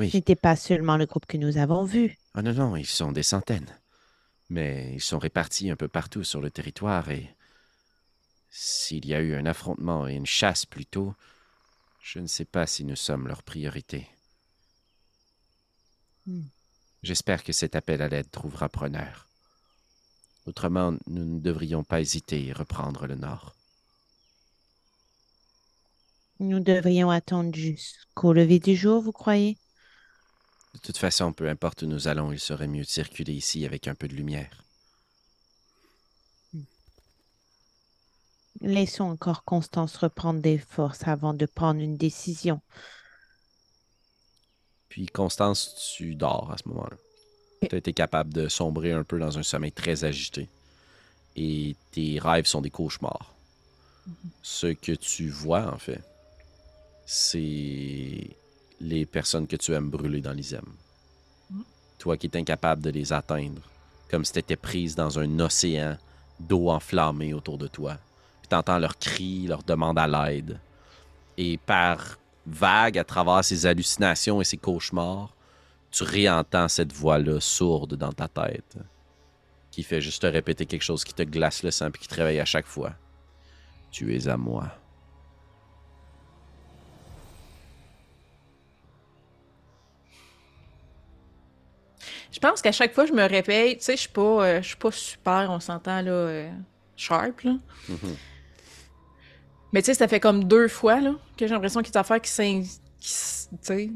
Ce Oui. n'était pas seulement le groupe que nous avons vu. Ah non, non, ils sont des centaines. Mais ils sont répartis un peu partout sur le territoire et s'il y a eu un affrontement et une chasse plus tôt, je ne sais pas si nous sommes leur priorité. Hmm. J'espère que cet appel à l'aide trouvera preneur. Autrement, nous ne devrions pas hésiter et reprendre le nord. Nous devrions attendre jusqu'au lever du jour, vous croyez? De toute façon, peu importe où nous allons, il serait mieux de circuler ici avec un peu de lumière. Laissons encore Constance reprendre des forces avant de prendre une décision. Puis Constance, tu dors à ce moment-là. Tu as été capable de sombrer un peu dans un sommeil très agité. Et tes rêves sont des cauchemars. Ce que tu vois, en fait, c'est les personnes que tu aimes brûler dans l'isem. Toi qui es incapable de les atteindre, comme si tu étais prise dans un océan d'eau enflammée autour de toi. T'entends leurs cris, leurs demandes à l'aide. Et par vague, à travers ces hallucinations et ces cauchemars, tu réentends cette voix-là sourde dans ta tête, qui fait juste te répéter quelque chose qui te glace le sang puis qui te réveille à chaque fois. Tu es à moi. Je pense qu'à chaque fois que je me réveille, tu sais, je suis pas, euh, je suis pas super, on s'entend là, euh, sharp là. Mhm. Mais tu sais, ça fait comme deux fois là que j'ai l'impression qu'il y a des affaires qui s'in-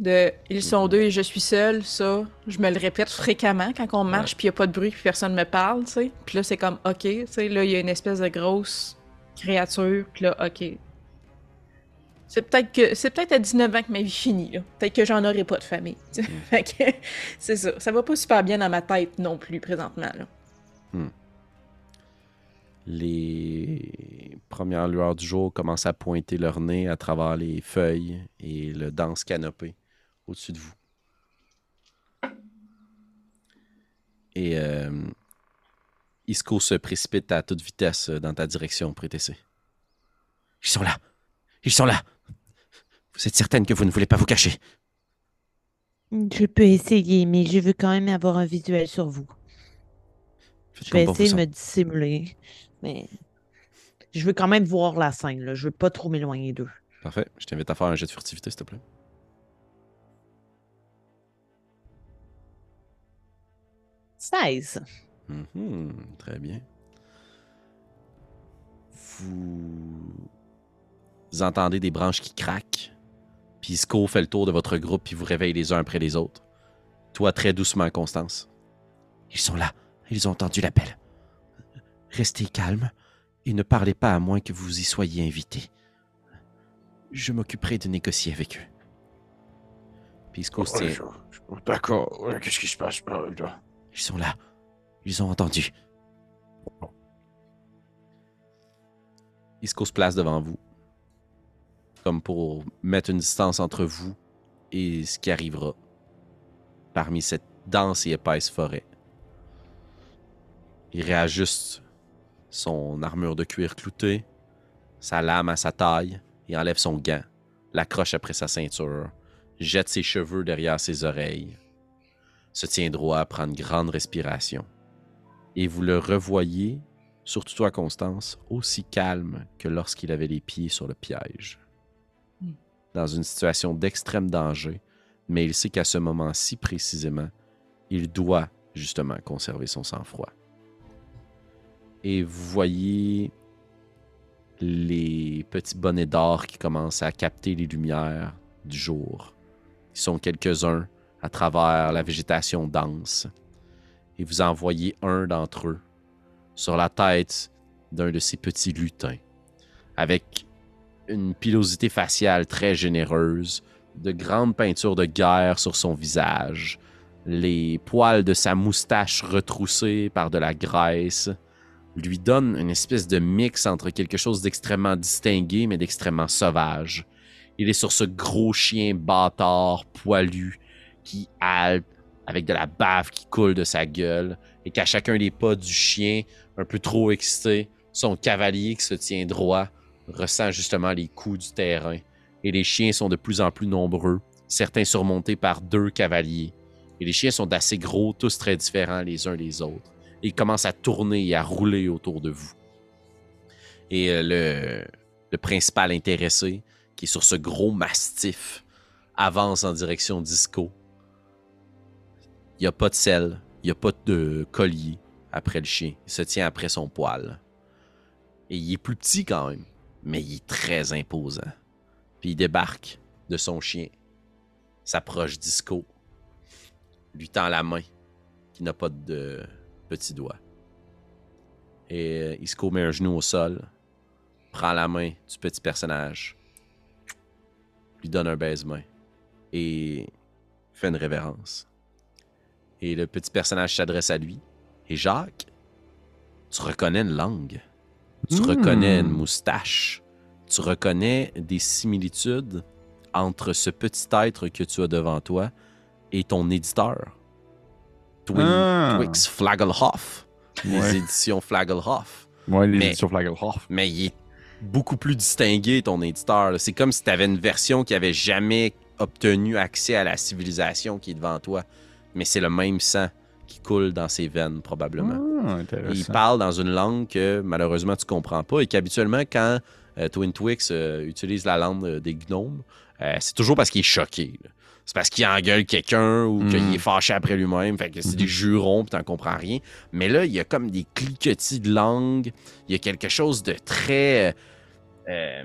de ils sont deux et je suis seule, ça, je me le répète fréquemment quand on marche puis il y a pas de bruit puis personne me parle, tu sais. Puis là c'est comme OK, tu sais, là il y a une espèce de grosse créature, puis là OK. C'est peut-être que c'est peut-être à 19 ans que ma vie finit là. Peut-être que j'en aurai pas de famille. tu sais. [laughs] Fait que c'est ça, ça va pas super bien dans ma tête non plus présentement là. Les premières lueurs du jour commencent à pointer leur nez à travers les feuilles et le dense canopé au-dessus de vous. Et euh, Isco se précipite à toute vitesse dans ta direction, Prétessé. Ils sont là! Ils sont là! Vous êtes certaine que vous ne voulez pas vous cacher? Je peux essayer, mais je veux quand même avoir un visuel sur vous. Faites Je vais essayer de me dissimuler, mais je veux quand même voir la scène. Là. Je veux pas trop m'éloigner d'eux. Parfait. Je t'invite à faire un jet de furtivité, s'il te plaît. « 16. Mhm, très bien. Vous... vous entendez des branches qui craquent. Puis Isco fait le tour de votre groupe puis vous réveille les uns après les autres. Toi, très doucement, Constance. Ils sont là. Ils ont entendu l'appel. Restez calme et ne parlez pas à moins que vous y soyez invité. Je m'occuperai de négocier avec eux. Puis Isco se. Oh, D'accord, qu'est-ce qui se passe euh, là? Ils sont là. Ils ont entendu. Isco se place devant vous. Comme pour mettre une distance entre vous et ce qui arrivera parmi cette dense et épaisse forêt. Il réajuste son armure de cuir clouté, sa lame à sa taille, et enlève son gant, l'accroche après sa ceinture, jette ses cheveux derrière ses oreilles, se tient droit, prend une grande respiration. Et vous le revoyez, surtout toi, Constance, aussi calme que lorsqu'il avait les pieds sur le piège. Hmm. Dans une situation d'extrême danger, mais il sait qu'à ce moment-ci précisément, il doit justement conserver son sang-froid. Et vous voyez les petits bonnets d'or qui commencent à capter les lumières du jour. Ils sont quelques-uns à travers la végétation dense. Et vous en voyez un d'entre eux sur la tête d'un de ces petits lutins, avec une pilosité faciale très généreuse, de grandes peintures de guerre sur son visage, les poils de sa moustache retroussés par de la graisse lui donnent une espèce de mix entre quelque chose d'extrêmement distingué mais d'extrêmement sauvage. Il est sur ce gros chien bâtard poilu qui halte avec de la bave qui coule de sa gueule et qu'à chacun des pas du chien, un peu trop excité, son cavalier qui se tient droit ressent justement les coups du terrain et les chiens sont de plus en plus nombreux, certains surmontés par deux cavaliers. Et les chiens sont d'assez gros, tous très différents les uns des autres. Et ils commencent à tourner et à rouler autour de vous. Et euh, le, le principal intéressé, qui est sur ce gros mastif, avance en direction d'Isco. Il n'y a pas de selle, il n'y a pas de collier après le chien. Il se tient après son poil. Et il est plus petit quand même, mais il est très imposant. Puis il débarque de son chien, s'approche d'Isco, lui tend la main, qui n'a pas de petit doigt. Et euh, Isco met un genou au sol, prend la main du petit personnage, lui donne un baise-main et fait une révérence. Et le petit personnage s'adresse à lui. Et Jacques, tu reconnais une langue. Tu Hmm. reconnais une moustache. Tu reconnais des similitudes entre ce petit être que tu as devant toi et ton éditeur. Twin Ah. Twix Flagelhoff. Les Ouais. éditions Flagelhoff. Ouais, les Mais- éditions Flagelhoff. Mais il est beaucoup plus distingué, ton éditeur. C'est comme si tu avais une version qui avait jamais obtenu accès à la civilisation qui est devant toi. Mais c'est le même sang qui coule dans ses veines, probablement. Ah, il parle dans une langue que malheureusement tu comprends pas et qu'habituellement quand euh, Twin Twix euh, utilise la langue euh, des gnomes, euh, c'est toujours parce qu'il est choqué. là. C'est parce qu'il engueule quelqu'un ou qu'il est fâché après lui-même. Fait que c'est Mhm. des jurons puis t'en comprends rien. Mais là, il y a comme des cliquetis de langue. Il y a quelque chose de très... euh,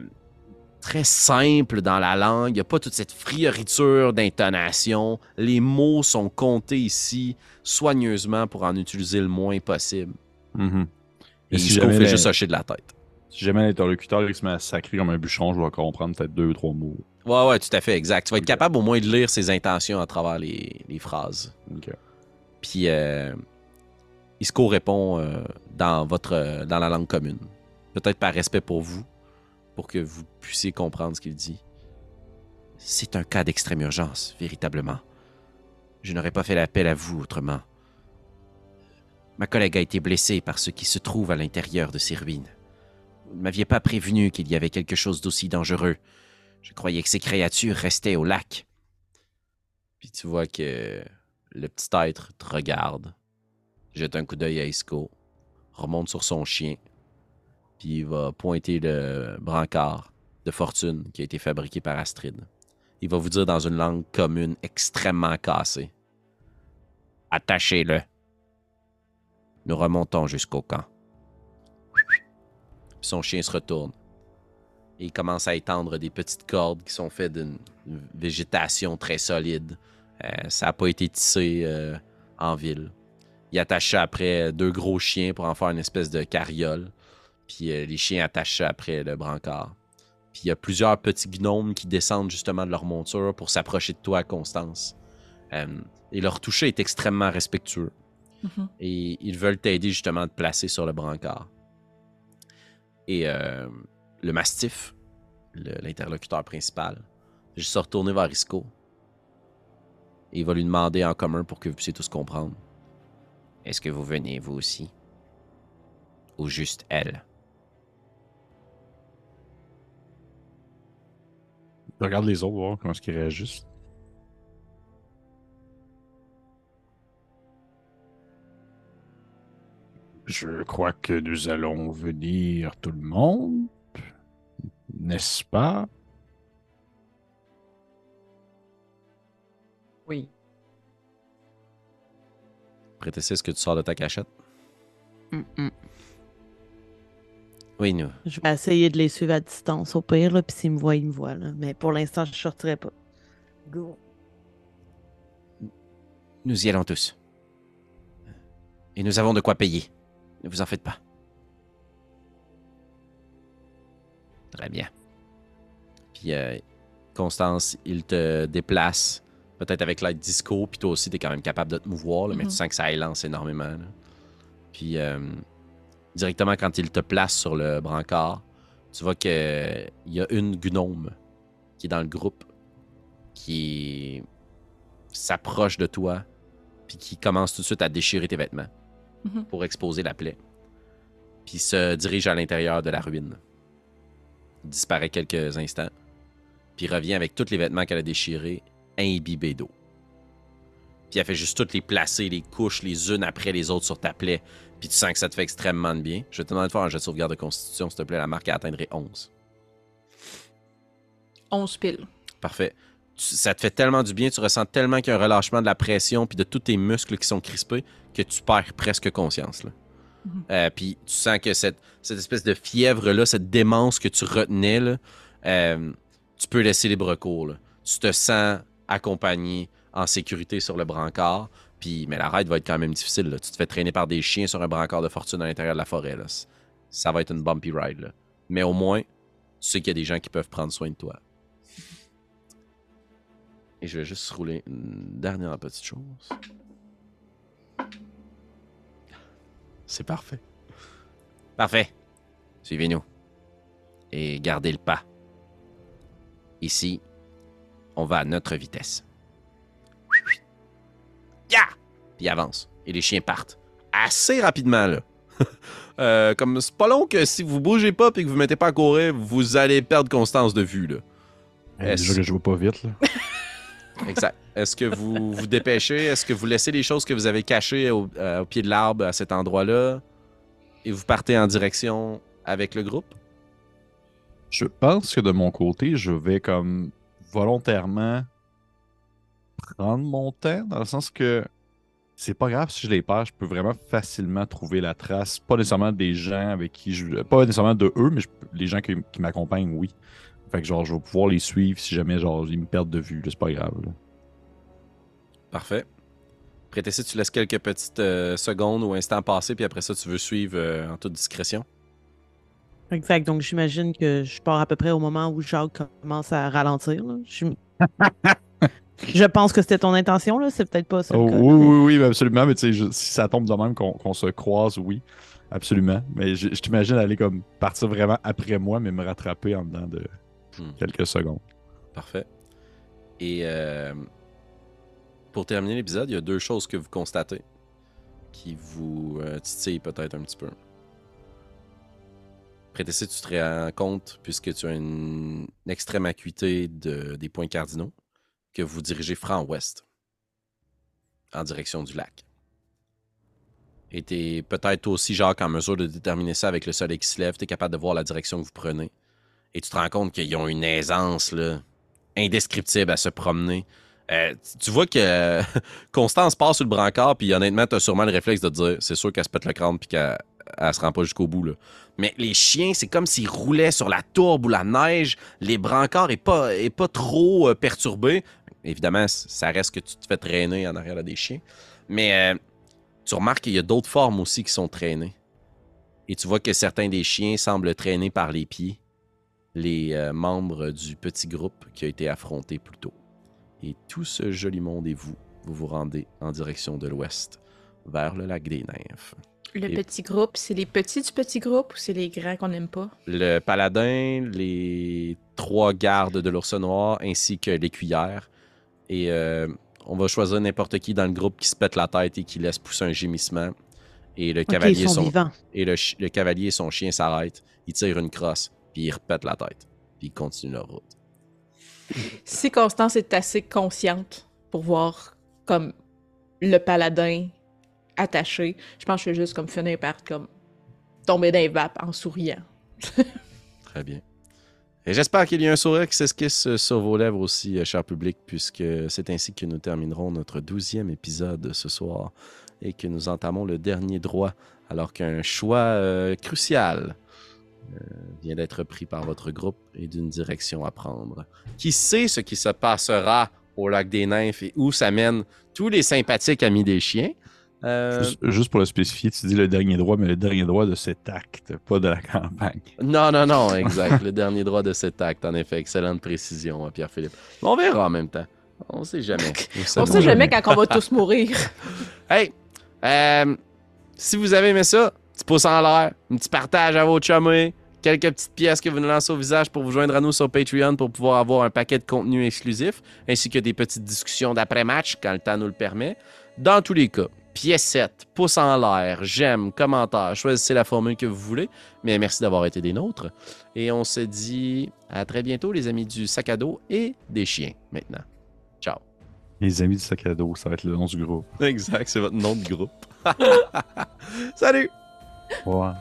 très simple dans la langue. Il n'y a pas toute cette frioriture d'intonation. Les mots sont comptés ici soigneusement pour en utiliser le moins possible. Mhm. Et Et si fait la- juste hocher de la tête. Si jamais l'interlocuteur se met à sacrer comme un bûcheron, je vais comprendre peut-être deux ou trois mots. Ouais, ouais, tout à fait, exact. Tu vas être capable au moins de lire ses intentions à travers les, les phrases. Ok. Puis euh, Isco répond euh, dans, votre, dans la langue commune. Peut-être par respect pour vous, pour que vous puissiez comprendre ce qu'il dit. C'est un cas d'extrême urgence, véritablement. Je n'aurais pas fait l'appel à vous autrement. Ma collègue a été blessée par ce qui se trouve à l'intérieur de ces ruines. Vous ne m'aviez pas prévenu qu'il y avait quelque chose d'aussi dangereux. Je croyais que ces créatures restaient au lac. Puis tu vois que le petit être te regarde, jette un coup d'œil à Isco, remonte sur son chien, puis il va pointer le brancard de fortune qui a été fabriqué par Astrid. Il va vous dire dans une langue commune extrêmement cassée. Attachez-le. Nous remontons jusqu'au camp. Son chien se retourne. Et il commence à étendre des petites cordes qui sont faites d'une végétation très solide. Euh, ça n'a pas été tissé euh, en ville. Il attache après deux gros chiens pour en faire une espèce de carriole. Puis euh, les chiens attachent après le brancard. Puis il y a plusieurs petits gnomes qui descendent justement de leur monture pour s'approcher de toi, Constance. Et leur toucher est extrêmement respectueux. Mhm. Et ils veulent t'aider justement à te placer sur le brancard. Et euh, le mastif, l'interlocuteur principal, va juste se retourner vers Isco. Et il va lui demander en commun pour que vous puissiez tous comprendre. Est-ce que vous venez, vous aussi? Ou juste elle? Je regarde les autres, voir comment est-ce réagissent. Je crois que nous allons venir tout le monde, n'est-ce pas? Oui. Prétessez ce que tu sors de ta cachette? Hum, hum. Oui, nous. Je vais essayer de les suivre à distance au pire, là, puis s'ils me voient, ils me voient. Là. Mais pour l'instant, je ne sortirai pas. Go. Nous y allons tous. Et nous avons de quoi payer. Ne vous en faites pas. Très bien. Puis, euh, Constance, il te déplace, peut-être avec l'aide disco, puis toi aussi, tu es quand même capable de te mouvoir, là, mais Mhm. tu sens que ça élance énormément. là. Puis, euh, directement quand il te place sur le brancard, tu vois qu'il y a une gnome qui est dans le groupe, qui s'approche de toi, puis qui commence tout de suite à déchirer tes vêtements Mhm. pour exposer la plaie. Puis se dirige à l'intérieur de la ruine. Disparaît quelques instants, puis revient avec tous les vêtements qu'elle a déchirés, imbibés d'eau. Puis elle fait juste toutes les placer, les couches, les unes après les autres sur ta plaie. Puis tu sens que ça te fait extrêmement de bien. Je vais te demander de faire un jet de sauvegarde de constitution, s'il te plaît. La marque atteindrait 11. 11 piles. Parfait. Ça te fait tellement du bien, tu ressens tellement qu'il y a un relâchement de la pression puis de tous tes muscles qui sont crispés que tu perds presque conscience. Là. Euh, puis tu sens que cette, cette espèce de fièvre-là, cette démence que tu retenais, là, euh, tu peux laisser les bras courts. là. Tu te sens accompagné en sécurité sur le brancard. Puis, mais la ride va être quand même difficile. Tu te fais traîner par des chiens sur un brancard de fortune à l'intérieur de la forêt. Ça va être une bumpy ride. Mais au moins, tu sais qu'il y a des gens qui peuvent prendre soin de toi. Et je vais juste rouler une dernière petite chose. C'est parfait. Parfait. Suivez-nous. Et gardez le pas. Ici, on va à notre vitesse. Ya! Puis avance. Et les chiens partent. Assez rapidement, là. [laughs] Euh, comme c'est pas long que si vous bougez pas et que vous mettez pas à courir, vous allez perdre constance de vue, là. Est-ce- Déjà que je vais pas vite, là. [laughs] Exact. Est-ce que vous vous dépêchez? Est-ce que vous laissez les choses que vous avez cachées au, euh, au pied de l'arbre à cet endroit-là et vous partez en direction avec le groupe? Je pense que de mon côté, je vais comme volontairement prendre mon temps, dans le sens que c'est pas grave si je les perds, je peux vraiment facilement trouver la trace. Pas nécessairement des gens avec qui je. Pas nécessairement de eux, mais les gens qui m'accompagnent, oui. Fait que genre, je vais pouvoir les suivre si jamais genre ils me perdent de vue, là, c'est pas grave. là. Parfait. Prétessé, tu laisses quelques petites euh, secondes ou instants passer, puis après ça, tu veux suivre euh, en toute discrétion. Exact. Donc, j'imagine que je pars à peu près au moment où Jacques commence à ralentir. là. Je... [laughs] je pense que c'était ton intention, là. C'est peut-être pas ça. Oh, oui, mais- oui, oui, absolument. Mais tu sais, si ça tombe de même qu'on qu'on se croise, oui, absolument. Mais je, je t'imagine aller comme partir vraiment après moi, mais me rattraper en dedans de Hmm. quelques secondes. Parfait. Et euh, pour terminer l'épisode, il y a deux choses que vous constatez qui vous euh, titillent peut-être un petit peu. Prétessé, tu te rends compte, puisque tu as une, une extrême acuité de, des points cardinaux, que vous dirigez franc ouest, en direction du lac. Et tu es peut-être aussi, Jacques, en mesure de déterminer ça avec le soleil qui se lève. Tu es capable de voir la direction que vous prenez. Et tu te rends compte qu'ils ont une aisance indescriptible à se promener. Euh, tu- vois que euh, [laughs] Constance passe sur le brancard, puis honnêtement, tu as sûrement le réflexe de te dire c'est sûr qu'elle se pète le crâne, puis qu'elle elle se rend pas jusqu'au bout. Mais les chiens, c'est comme s'ils roulaient sur la tourbe ou la neige. Les brancards n'est pas, est pas trop euh, perturbé. Évidemment, ça reste que tu te fais traîner en arrière des chiens. Mais tu remarques qu'il y a d'autres formes aussi qui sont traînées. Et tu vois que certains des chiens semblent traîner par les pieds les euh, membres du petit groupe qui a été affronté plus tôt. Et tout ce joli monde et vous, vous vous rendez en direction de l'ouest, vers le lac des nymphes. Le Et- petit groupe, c'est les petits du petit groupe ou c'est les grands qu'on n'aime pas? Le paladin, les trois gardes de l'ours noir, ainsi que l'écuyère. Et euh, on va choisir n'importe qui dans le groupe qui se pète la tête et qui laisse pousser un gémissement. Et le cavalier, ils son, et le, cavalier et son chien s'arrêtent. Il tire une crosse, puis il repète la tête. Puis il continue leur route. Si Constance est assez consciente pour voir comme le paladin attaché, je pense que je vais juste comme finir par comme tomber dans les vapes en souriant. [laughs] Très bien. Et j'espère qu'il y a un sourire qui s'esquisse sur vos lèvres aussi, euh, cher public, puisque c'est ainsi que nous terminerons notre douzième épisode ce soir et que nous entamons le dernier droit, alors qu'un choix euh, crucial vient d'être pris par votre groupe et d'une direction à prendre. Qui sait ce qui se passera au lac des nymphes et où ça mène tous les sympathiques amis des chiens? Euh, Juste, juste pour le spécifier, tu dis le dernier droit, mais le dernier droit de cet acte, pas de la campagne. Non, non, non, exact. le dernier droit de cet acte, en effet. Excellente précision, hein, Pierre-Philippe. Mais On verra en même temps. On sait jamais. On sait jamais quand on va tous mourir. Hey, euh, si vous avez aimé ça, petit pouce en l'air, un petit partage à vos chummies, quelques petites pièces que vous nous lancez au visage pour vous joindre à nous sur Patreon pour pouvoir avoir un paquet de contenu exclusif, ainsi que des petites discussions d'après-match quand le temps nous le permet. Dans tous les cas, piécette, pouce en l'air, j'aime, commentaire, choisissez la formule que vous voulez. Mais merci d'avoir été des nôtres. Et on se dit à très bientôt, les amis du sac à dos et des chiens maintenant. Ciao. Les amis du sac à dos, ça va être le nom du groupe. Exact, c'est votre nom de groupe. [laughs] Salut! Ouais.